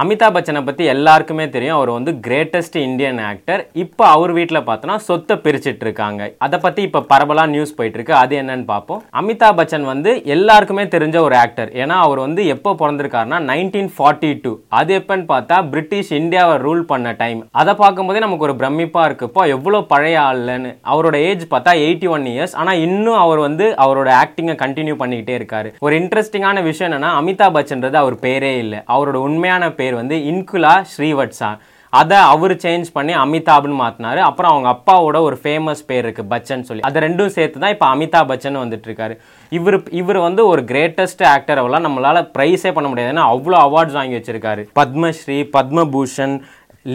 அமிதாப் பச்சனை பற்றி எல்லாருக்குமே தெரியும். அவர் வந்து கிரேட்டஸ்ட் இந்தியன் ஆக்டர் இப்போ அவர் வீட்டில் பார்த்தோன்னா சொத்தை பிரிச்சுட்டு இருக்காங்க. அதை பற்றி இப்போ பரவலாக நியூஸ் போயிட்டு இருக்கு. அது என்னன்னு பார்ப்போம் அமிதாப் பச்சன் வந்து எல்லாருக்குமே தெரிஞ்ச ஒரு ஆக்டர் ஏன்னா அவர் வந்து எப்போ பிறந்திருக்காருன்னா நைன்டீன் ஃபார்ட்டி டூ அது எப்போன்னு பார்த்தா பிரிட்டிஷ் இந்தியாவை ரூல் பண்ண டைம் அதை பார்க்கும்போதே நமக்கு ஒரு பிரமிப்பாக இருக்குப்போ எவ்வளோ பழைய ஆளுன்னு அவரோட ஏஜ் பார்த்தா எயிட்டி ஒன் இயர்ஸ் ஆனால் இன்னும் அவர் வந்து அவரோட ஆக்டிங்கை கண்டினியூ பண்ணிக்கிட்டே இருக்காரு. ஒரு இன்ட்ரெஸ்டிங்கான விஷயம் என்னன்னா அமிதாப் பச்சன்றது அவர் பேரே இல்லை. அவரோட உண்மையான பேர் வந்து இன்குலா ஸ்ரீவத்சா. அதை அவர் சேஞ்ச் பண்ணி அமிதாப்னு மாற்றினாரு அப்புறம் அவங்க அப்பாவோட ஒரு ஃபேமஸ் பேர் இருக்குது பச்சன் சொல்லி. அது ரெண்டும் சேர்த்து தான் இப்போ அமிதாப் பச்சன் வந்துட்டு இருக்காரு இவர் இவர் வந்து ஒரு கிரேட்டஸ்ட் ஆக்டர் அவெல்லாம் நம்மளால் ப்ரைஸே பண்ண முடியாது. ஏன்னா அவ்வளோ அவார்ட்ஸ் வாங்கி வச்சிருக்காரு. பத்மஸ்ரீ பத்மபூஷன்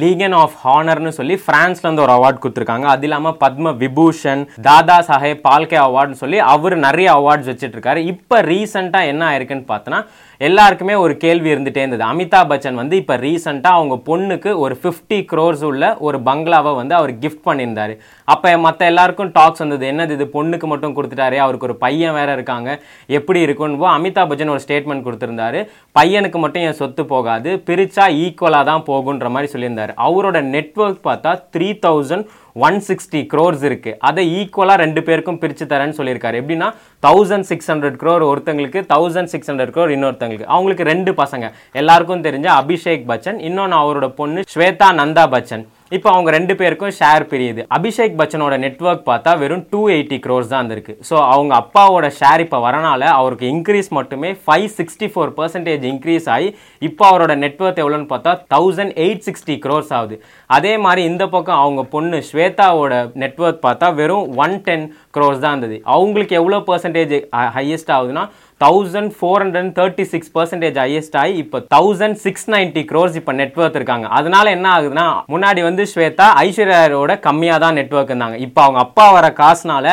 லீகன் ஆஃப் ஹானர்னு சொல்லி ஃப்ரான்ஸ்லேருந்து ஒரு அவார்ட் கொடுத்துருக்காங்க. அது இல்லாமல் பத்ம விபூஷன் தாதா சாஹேப் பால்கே அவார்டுன்னு சொல்லி அவர் நிறைய அவார்ட்ஸ் வச்சுட்டு இருக்காரு இப்போ ரீசெண்டாக என்ன ஆயிருக்குன்னு பார்த்தோன்னா எல்லாருக்குமே ஒரு கேள்வி இருந்துகிட்டே இருந்தது. அமிதாப் பச்சன் வந்து இப்போ ரீசெண்டாக அவங்க பொண்ணுக்கு ஒரு ஃபிஃப்டி க்ரோர்ஸ் உள்ள ஒரு பங்களாவை வந்து அவர் கிஃப்ட் பண்ணியிருந்தார். அப்போ மற்ற எல்லாருக்கும் டாக்ஸ் வந்தது. என்னது இது? பொண்ணுக்கு மட்டும் கொடுத்துட்டாரு அவருக்கு ஒரு பையன் வேற இருக்காங்க. எப்படி இருக்குன்னு அமிதாப் பச்சன் ஒரு ஸ்டேட்மெண்ட் கொடுத்துருந்தாரு. பையனுக்கு மட்டும் என் சொத்து போகாது பிரிச்சா ஈக்குவலாக தான் போகுன்ற மாதிரி சொல்லியிருந்தார். அவரோட நெட்ஒர்க் பார்த்தா three thousand one sixty crores இருக்குது அதை ஈக்குவலாக ரெண்டு பேருக்கும் பிரித்து தரேன்னு சொல்லியிருக்காரு. எப்படின்னா தௌசண்ட் சிக்ஸ் ஹண்ட்ரட் க்ரோர் ஒருத்தங்களுக்கு தௌசண்ட் சிக்ஸ் ஹண்ட்ரட் க்ரோர் இன்னொருத்தங்களுக்கு. அவங்களுக்கு ரெண்டு பசங்க. எல்லாருக்கும் தெரிஞ்ச அபிஷேக் பச்சன் இன்னொன்று அவரோட பொண்ணு ஸ்வேதா நந்தா பச்சன். இப்போ அவங்க ரெண்டு பேருக்கும் ஷேர் பிரியுது. அபிஷேக் பச்சனோட நெட்ஒர்க் பார்த்தா வெறும் டூ எயிட்டி க்ரோர்ஸ் தான் இருக்கு ஸோ அவங்க அப்பாவோட ஷேர் இப்போ வரனால அவருக்கு இன்க்ரீஸ் மட்டுமே five sixty four percentage increase ஆகி இப்போ அவரோட நெட்ஒர்க் எவ்வளோன்னு பார்த்தா தௌசண்ட் எயிட் சிக்ஸ்டி க்ரோர்ஸ் ஆகுது. அதே மாதிரி இந்த பக்கம் அவங்க பொண்ணு ஸ்வேதாவோட நெட்ஒர்க் பார்த்தா வெறும் ஒன் டென் க்ரோர்ஸ் தான் இருந்தது. அவங்களுக்கு எவ்வளோ பர்சன்டேஜ் ஹையஸ்ட் ஆகுதுன்னா thousand four hundred thirty six percentage highest ஆகி இப்போ தௌசண்ட் சிக்ஸ் நைன்டி க்ரோர்ஸ் இப்போ நெட்ஒர்க் இருக்காங்க. அதனால என்ன ஆகுதுன்னா முன்னாடி வந்து ஸ்வேதா ஐஸ்வர்யாவோட கம்மியாக தான் நெட்ஒர்க் இருந்தாங்க. இப்போ அவங்க அப்பா வர காசுனால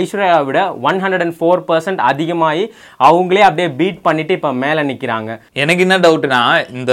ஐஸ்வர்யாவை விட one hundred and four percent அதிகமாகி அவங்களே அப்படியே பீட் பண்ணிட்டு இப்போ மேலே நிற்கிறாங்க எனக்கு என்ன டவுட்னா இந்த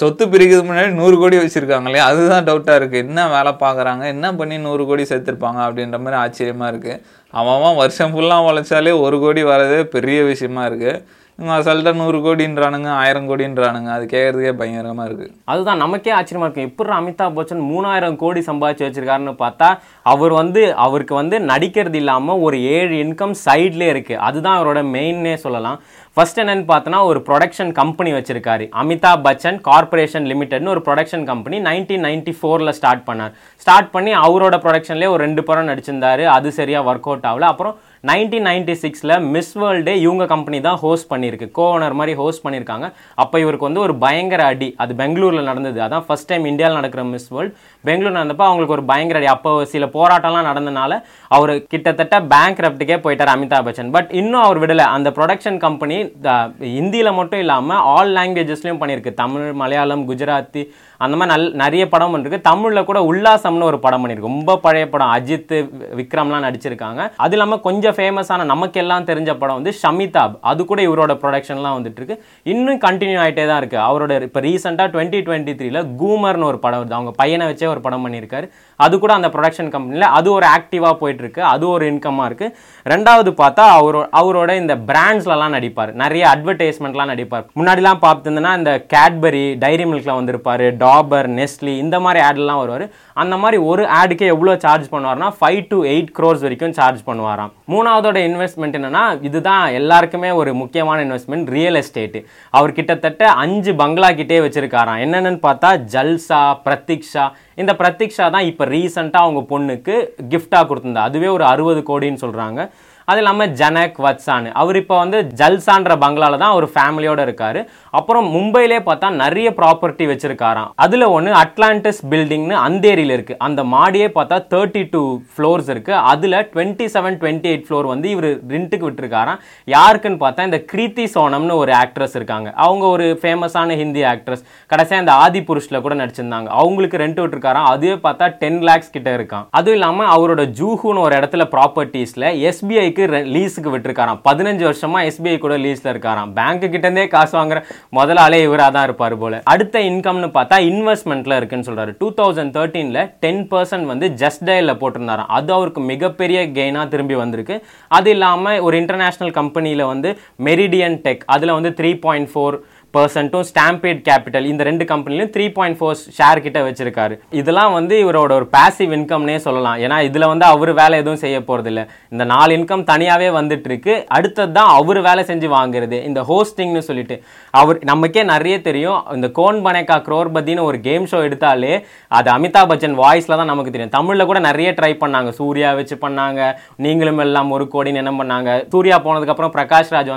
சொத்து பிரிக்கிறது முன்னாடி நூறு கோடி வச்சிருக்காங்களே அதுதான் டவுட்டாக இருக்குது என்ன வேலை பார்க்குறாங்க? என்ன பண்ணி நூறு கோடி சேர்த்துருப்பாங்க அப்படின்ற மாதிரி ஆச்சரியமாக இருக்குது அவன் வருஷம் ஃபுல்லாக உழைச்சாலே ஒரு கோடி வரதே பெரிய விஷயமா இருக்குது அசால்ட்டாக நூறு கோடின்றானுங்க ஆயிரம் கோடின்றானுங்க. அது கேட்கறதுக்கே பயங்கரமாக இருக்குது அதுதான் நமக்கே ஆச்சரியமாக இருக்கும் எப்படி அமிதாப் பச்சன் மூணாயிரம் கோடி சம்பாதிச்சு வச்சுருக்காருன்னு பார்த்தா அவர் வந்து அவருக்கு வந்து நடிக்கிறது இல்லாமல் ஒரு ஏழு இன்கம் சைட்லேயே இருக்குது அதுதான் அவரோட மெயின்னே சொல்லலாம். ஃபர்ஸ்ட் என்னன்னு பார்த்தோன்னா ஒரு ப்ரொடக்ஷன் கம்பெனி வச்சிருக்காரு. அமிதாப் பச்சன் கார்பரேஷன் லிமிடெட்னு ஒரு ப்ரொடக்ஷன் கம்பெனி நைன்டீன் நைன்டி ஃபோரில் ஸ்டார்ட் பண்ணார். ஸ்டார்ட் பண்ணி அவரோட ப்ரொடக்ஷன்லேயே ஒரு ரெண்டு படம் நடிச்சிருந்தாரு. அது சரியாக ஒர்க் அவுட் ஆகல. அப்புறம் நைன்டீன் நைன்டி சிக்ஸில் மிஸ் வேர்ல்டே இவங்க கம்பெனி தான் ஹோஸ்ட் பண்ணியிருக்கு. கோ ஓனர் மாதிரி ஹோஸ்ட் பண்ணியிருக்காங்க. அப்போ இவருக்கு வந்து ஒரு பயங்கர அடி. அது பெங்களூரில் நடந்தது. அதான் ஃபஸ்ட் டைம் இந்தியாவில் நடக்கிற மிஸ் வேர்ல்ட் பெங்களூர் நடந்தப்போ அவங்களுக்கு ஒரு பயங்கர அடி. அப்போ சில போராட்டம்லாம் நடந்தனால அவர் கிட்டத்தட்ட பேங்க் ரெப்டுக்கே போயிட்டார் அமிதாப் பச்சன். பட் இன்னும் அவர் விடலை. அந்த ப்ரொடக்ஷன் கம்பெனி இந்தியில் மட்டும் இல்லாமல் ஆல் லாங்குவேஜஸ்லையும் பண்ணியிருக்கு. தமிழ் மலையாளம் குஜராத்தி அந்த மாதிரி நல் நிறைய படம் பண்ணிருக்கு தமிழில் கூட உல்லாசம்னு ஒரு படம் பண்ணியிருக்கு. ரொம்ப பழைய படம். அஜித் விக்ரம்லாம் நடிச்சிருக்காங்க. அது இல்லாமல் கொஞ்சம் ஃபேமஸான நமக்கு எல்லாம் தெரிஞ்ச படம் வந்து ஷமிதாப் அது கூட இவரோட ப்ரொடக்ஷன்லாம் வந்துட்டு இருக்கு இன்னும் கண்டினியூ ஆகிட்டே தான் இருக்குது அவரோட இப்போ ரீசெண்டாக டுவெண்ட்டி டுவெண்ட்டி த்ரீல கூமர்னு ஒரு படம் வருது. அவங்க பையனை வச்சே ஒரு படம் பண்ணியிருக்காரு. அது கூட அந்த ப்ரொடக்ஷன் கம்பெனியில் அது ஒரு ஆக்டிவாக போயிட்டு இருக்கு அது ஒரு இன்கமாக இருக்கு. ரெண்டாவது பார்த்தா அவரோ அவரோட இந்த பிராண்ட்ஸ்லலாம் நடிப்பார். நிறைய அட்வர்டைஸ்மெண்ட்லாம் நடிப்பார். முன்னாடிலாம் பார்த்துருந்தேன்னா இந்த கேட்பரி டைரி மில்க்ல வந்திருப்பார். டாபர் நெஸ்ட்லி இந்த மாதிரி ஆட்லாம் வருவார். அந்த மாதிரி ஒரு ஆடுக்கே எவ்வளோ சார்ஜ் பண்ணுவார்னா ஃபைவ் டு எயிட் க்ரோர்ஸ் வரைக்கும் சார்ஜ் பண்ணுவாராம். மூணாவதோட இன்வெஸ்ட்மெண்ட் என்னன்னா இதுதான் எல்லாருக்குமே ஒரு முக்கியமான இன்வெஸ்ட்மெண்ட் ரியல் எஸ்டேட்டு அவர் கிட்டத்தட்ட அஞ்சு பங்களா கிட்டே வச்சுருக்காராம். என்னென்னு பார்த்தா ஜல்சா பிரத்திக்ஷா இந்த பிரத்திக்ஷா தான் இப்போ ரீசெண்டாக அவங்க பொண்ணுக்கு கிஃப்டாக கொடுத்துருந்தா. அதுவே ஒரு அறுபது கோடின்னு சொல்கிறாங்க அது இல்லாமல் ஜனக் வத்சான் அவர் இப்போ வந்து ஜல்சான்ற பங்களால தான் அவர் ஃபேமிலியோட இருக்காரு. அப்புறம் மும்பையிலே பார்த்தா நிறைய ப்ராப்பர்ட்டி வச்சிருக்காராம். அதில் ஒன்று அட்லாண்டிஸ் பில்டிங்னு அந்தேரியில் இருக்குது அந்த மாடியே பார்த்தா தேர்ட்டி டூ ஃப்ளோர்ஸ் இருக்குது அதில் twenty seven twenty eight floor வந்து இவர் ரெண்ட்டுக்கு விட்டுருக்காராம். யாருக்குன்னு பார்த்தா இந்த கிருத்தி சோனம்னு ஒரு ஆக்ட்ரஸ் இருக்காங்க. அவங்க ஒரு ஃபேமஸான ஹிந்தி ஆக்ட்ரஸ் கடைசியாக இந்த ஆதி புருஷில் கூட நடிச்சிருந்தாங்க. அவங்களுக்கு ரெண்ட் விட்டுருக்காராம். அதுவே பார்த்தா டென் லேக்ஸ் கிட்ட இருக்கான் அதுவும் இல்லாமல் அவரோட ஜூஹுன்னு ஒரு இடத்துல ப்ராப்பர்ட்டிஸில் எஸ்பிஐ எஸ்பிஐக்கு லீஸுக்கு விட்டுருக்காராம். பதினஞ்சு வருஷமா எஸ்பிஐ கூட லீஸ்ல இருக்காராம். பேங்க்கு கிட்ட இருந்தே காசு வாங்குற முதலாளே இவராக தான் இருப்பார் போல. அடுத்த இன்கம்னு பார்த்தா இன்வெஸ்ட்மெண்ட்ல இருக்குன்னு சொல்றாரு. டூ தௌசண்ட் தேர்ட்டீன்ல டென் பர்சன்ட் வந்து ஜஸ்ட் டயலில் போட்டிருந்தாராம். அது அவருக்கு மிகப்பெரிய கெயினாக திரும்பி வந்திருக்கு. அது இல்லாமல் ஒரு இன்டர்நேஷனல் கம்பெனியில் வந்து மெரிடியன் டெக் அதில் வந்து த்ரீ பாயிண்ட் ஃபோர் பர்சன்ட்டும் ஸ்டாம்பேட் கேபிட்டல் இந்த ரெண்டு கம்பெனிலையும் த்ரீ பாயிண்ட் ஃபோர் ஷேர் கிட்ட வச்சிருக்காரு. இதெல்லாம் வந்து இவரோட ஒரு பாசிவ் இன்கம்னே சொல்லலாம். ஏன்னா இதில் வந்து அவர் வேலை எதுவும் செய்ய போகிறதில்ல இந்த நாலு இன்கம் தனியாகவே வந்துட்டு இருக்கு அடுத்தது தான் அவர் வேலை செஞ்சு வாங்குறது. இந்த ஹோஸ்டிங்னு சொல்லிட்டு. அவர் நமக்கே நிறைய தெரியும். இந்த கோன் பனேகா குரோர்பதின்னு ஒரு கேம் ஷோ எடுத்தாலே அது அமிதாப் பச்சன் வாய்ஸில் தான் நமக்கு தெரியும். தமிழில் கூட நிறைய ட்ரை பண்ணாங்க. சூர்யா வச்சு பண்ணாங்க. நீங்களும் எல்லாம் ஒரு கோடின்னு என்ன பண்ணாங்க. சூர்யா போனதுக்கப்புறம் பிரகாஷ்ராஜ் பிரகாஷ்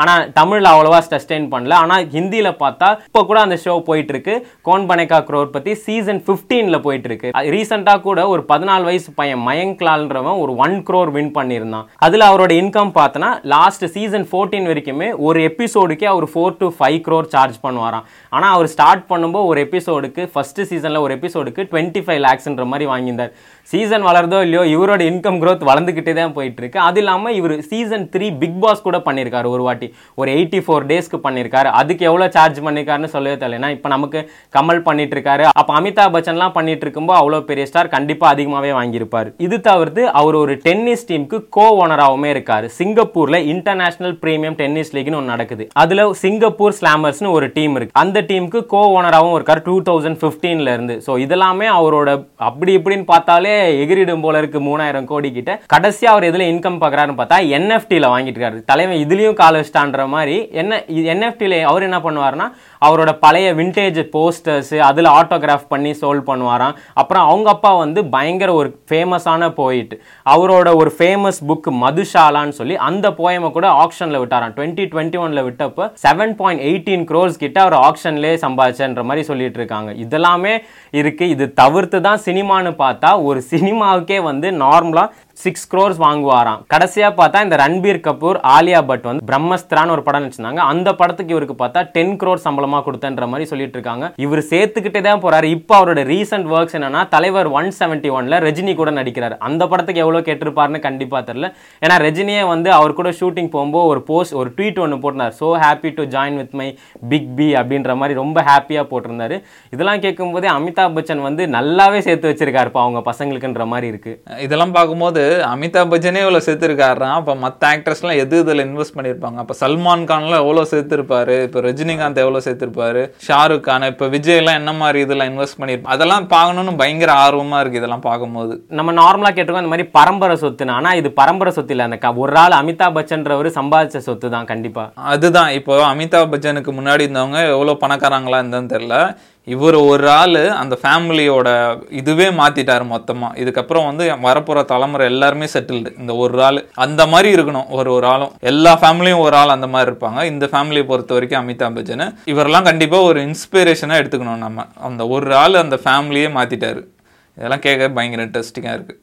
ராஜ் தமிழில் அவ்வளோவா சஸ்டெயின் பண்ணல. ஆனால் ஹிந்தியில் பார்த்தா இப்போ கூட அந்த ஷோ போயிட்டு இருக்கு கோன் பனேகா குரோர் பத்தி சீசன் 15ல போயிட்டு இருக்கு ரீசெண்டாக கூட ஒரு பதினாலு வயசு பையன் மயங்க் லால்ன்றவன் ஒரு ஒன் க்ரோர் வின் பண்ணியிருந்தான். அதில் அவரோட இன்கம் பார்த்தனா லாஸ்ட் சீசன் 14 வரைக்குமே ஒரு எபிசோடுக்கே அவர் four to five crore charge பண்ணுவாராம். ஆனால் அவர் ஸ்டார்ட் பண்ணும்போது ஒரு எபிசோடுக்கு ஃபஸ்ட்டு சீசனில் ஒரு எபிசோடுக்கு டுவெண்ட்டி ஃபைவ் லேக்ஸ்ன்ற மாதிரி வாங்கியிருந்தார். சீசன் வளருதோ இல்லையோ இவரோட இன்கம் க்ரோத் வளர்ந்துக்கிட்டே தான் போயிட்டு இருக்கு அது இல்லாமல் இவர் சீசன் த்ரீ பிக் பாஸ் கூட பண்ணியிருக்காரு ஒரு வாட்டி. ஒரு எயிட்டி ஃபோர் டேஸ்க்கு பண்ணியிருக்காரு. அது அதுக்கு எவ்வளவு சார்ஜ் பண்ணியிருக்காருன்னு சொல்லவே தெரியல. ஏன்னா இப்போ நமக்கு கமல் பண்ணிட்டு இருக்காரு அப்போ அமிதாப் பச்சன்லாம் பண்ணிட்டு இருக்கும்போது அவ்வளோ பெரிய ஸ்டார் கண்டிப்பா அதிகமாகவே வாங்கியிருப்பார். இது தவிர்த்து அவர் ஒரு டென்னிஸ் டீமுக்கு கோ ஓனராகவுமே இருக்காரு. சிங்கப்பூர்ல இன்டர்நேஷனல் பிரீமியம் டென்னிஸ் லீக்னு ஒன்று நடக்குது. அதில் சிங்கப்பூர் ஸ்லாமர்ஸ்னு ஒரு டீம் இருக்கு. அந்த டீமுக்கு கோ ஓனராகவும் இருக்கார் டூ தௌசண்ட் ஃபிஃப்டீனில் இருந்து. ஸோ இதெல்லாமே அவரோட அப்படி இப்படின்னு பார்த்தாலே எகிரிடும் போல இருக்கு மூணாயிரம் கோடி கிட்ட. கடைசியா அவர் எதுல இன்கம் பார்க்குறாருன்னு பார்த்தா என்எஃப்டியில் வாங்கிட்டு இருக்காரு தலைவன் இதுலயும் கால வச்சிட்டான்ற மாதிரி என்ன என்எஃப்டியில் அவர் என்ன பண்ணுவாருன்னா அவரோட பழைய விண்டேஜ் போஸ்டர்ஸ் அதில் ஆட்டோகிராஃப் பண்ணி சோல்வ் பண்ணுவாராம். அப்புறம் அவங்க அப்பா வந்து பயங்கர ஒரு ஃபேமஸான போயிட்டு அவரோட ஒரு ஃபேமஸ் புக் மதுஷாலான்னு சொல்லி அந்த போயமை கூட ஆக்ஷனில் விட்டாராம். டுவெண்ட்டி டுவெண்ட்டி ஒனில் விட்டப்போ செவன் பாயிண்ட் எயிட்டீன் க்ரோர்ஸ் கிட்ட அவர் ஆக்ஷன்லேயே சம்பாதிச்சன்ற மாதிரி சொல்லிட்டு இருக்காங்க. இதெல்லாமே இருக்குது இது தவிர்த்து தான் சினிமான்னு பார்த்தா ஒரு சினிமாவுக்கே வந்து நார்மலாக சிக்ஸ் க்ரோர்ஸ் வாங்குவாராம். கடைசியாக பார்த்தா இந்த ரன்பீர் கபூர் ஆலியா பட் வந்து பிரம்மஸ்திரான்னு ஒரு படம் நினச்சிருந்தாங்க அந்த படத்துக்கு இவருக்கு பார்த்தா டென் க்ரோர் சம்பளமாக கொடுத்தன்ற மாதிரி சொல்லிட்டு இருக்காங்க. இவர் சேர்த்துக்கிட்டே தான் போறாரு. இப்போ அவரோட ரீசெண்ட் ஒர்க்ஸ் என்னன்னா தலைவர் ஒன் செவன்டி ஒன்ல ரஜினி கூட நடிக்கிறார். அந்த படத்துக்கு எவ்வளோ கேட்டிருப்பாருன்னு கண்டிப்பாக தெரில ஏன்னா ரஜினியே வந்து அவர் கூட ஷூட்டிங் போகும்போது ஒரு போஸ்ட் ஒரு ட்வீட் ஒன்று போட்டிருந்தார். So happy to join with my big B அப்படின்ற மாதிரி ரொம்ப ஹாப்பியாக போட்டிருந்தாரு. இதெல்லாம் கேட்கும்போதே அமிதாப் பச்சன் வந்து நல்லாவே சேர்த்து வச்சிருக்காருப்பா அவங்க பசங்களுக்குன்ற மாதிரி இருக்கு. இதெல்லாம் பார்க்கும்போது அமிதாப் பச்சனே இவ்வளோ சேர்த்துருக்காருனா அப்போ மற்ற ஆக்டர்ஸ்லாம் எது இதில் இன்வெஸ்ட் பண்ணியிருப்பாங்க அப்போ சல்மான் கான்லாம் எவ்வளோ சேர்த்துருப்பாரு? இப்போ ரஜினிகாந்த் எவ்வளோ சேர்த்துருப்பாரு? ஷாருக் கான் இப்போ விஜய்லாம் என்ன மாதிரி இதில் இன்வெஸ்ட் பண்ணியிருப்பாங்க அதெல்லாம் பார்க்கணுன்னு பயங்கர ஆர்வமாக இருக்குது இதெல்லாம் பார்க்கும்போது. நம்ம நார்மலா கேட்டிருக்கோம் இந்த மாதிரி பரம்பரை சொத்துன்னு. ஆனா இது பரம்பரை சொத்து இல்ல. அந்த க- ஒரு ஆள் அமிதாப் பச்சன்றவர் சம்பாதிச்ச சொத்து தான் கண்டிப்பா. அதுதான். இப்போ அமிதாப் பச்சனுக்கு முன்னாடி இருந்தவங்க எவ்வளோ பணக்காரங்களா இருந்தான்னு தெரியல. இவர் ஒரு ஆள் அந்த ஃபேமிலியோட இதுவே மாற்றிட்டார் மொத்தமாக இதுக்கப்புறம் வந்து வரப்போகிற தலைமுறை எல்லாருமே செட்டில்டு இந்த ஒரு ஆள் அந்த மாதிரி இருக்கணும். ஒரு ஒரு ஆளும். எல்லா ஃபேமிலியும் ஒரு ஆள் அந்த மாதிரி இருப்பாங்க. இந்த ஃபேமிலியை பொறுத்த வரைக்கும் அமிதாப் பச்சன் இவரெல்லாம் கண்டிப்பாக ஒரு இன்ஸ்பிரேஷனாக எடுத்துக்கணும் நம்ம. அந்த ஒரு ஆள் அந்த ஃபேமிலியே மாற்றிட்டார் இதெல்லாம் கேட்க பயங்கர இன்ட்ரெஸ்டிங்காக இருக்குது